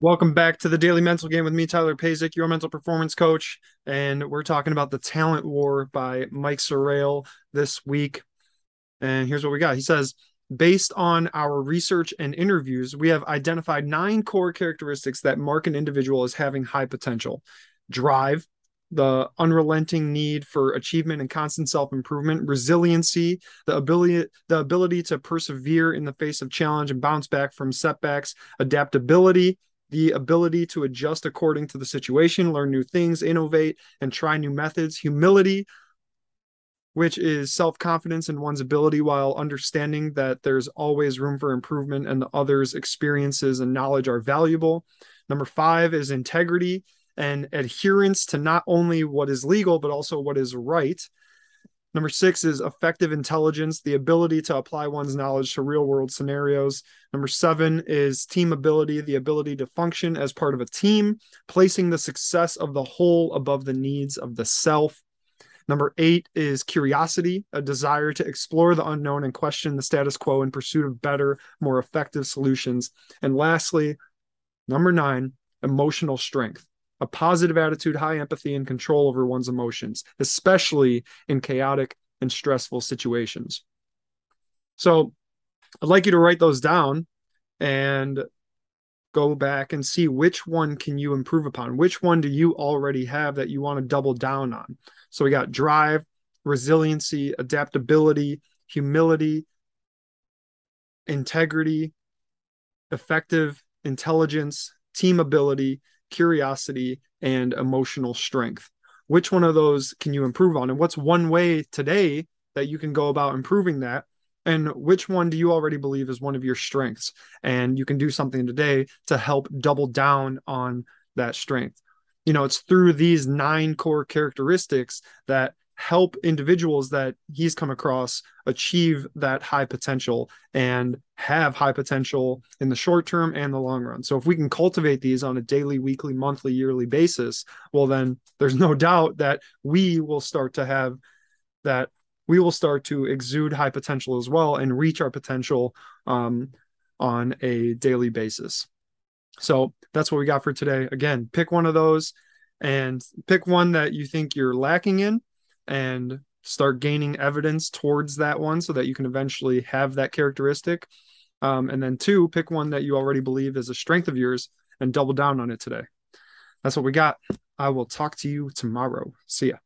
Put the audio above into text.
Welcome back to the Daily Mental Game with me, Tyler Pazik, your mental performance coach. And we're talking about The Talent War by Mike Serraille this week. And here's what we got. He says, based on our research and interviews, we have identified nine core characteristics that mark an individual as having high potential drive, the unrelenting need for achievement and constant self-improvement resiliency the ability the ability to persevere in the face of challenge and bounce back from setbacks adaptability the ability to adjust according to the situation, learn new things, innovate, and try new methods, humility, which is self confidence in one's ability while understanding that there's always room for improvement and the other's experiences and knowledge are valuable. Number five is integrity and adherence to not only what is legal, but also what is right. Number six is effective intelligence, the ability to apply one's knowledge to real world scenarios. Number seven is team ability, the ability to function as part of a team, placing the success of the whole above the needs of the self. Number eight is curiosity, a desire to explore the unknown and question the status quo in pursuit of better, more effective solutions. And lastly, number nine, emotional strength, a positive attitude, high empathy, and control over one's emotions, especially in chaotic and stressful situations. So I'd like you to write those down and go back and see which one can you improve upon which one do you already have that you want to double down on so we got drive resiliency adaptability humility integrity effective intelligence team ability curiosity, and emotional strength. Which one of those can you improve on? And what's one way today that you can go about improving that? And which one do you already believe is one of your strengths? And you can do something today to help double down on that strength. You know, it's through these nine core characteristics that help individuals that he's come across achieve that high potential and have high potential in the short term and the long run. So if we can cultivate these on a daily, weekly, monthly, yearly basis, well then there's no doubt that we will start to have that we will start to exude high potential as well and reach our potential um, on a daily basis. So that's what we got for today. Again, pick one of those and pick one that you think you're lacking in and start gaining evidence towards that one so that you can eventually have that characteristic. Um, and then two, pick one that you already believe is a strength of yours and double down on it today. That's what we got. I will talk to you tomorrow. See ya.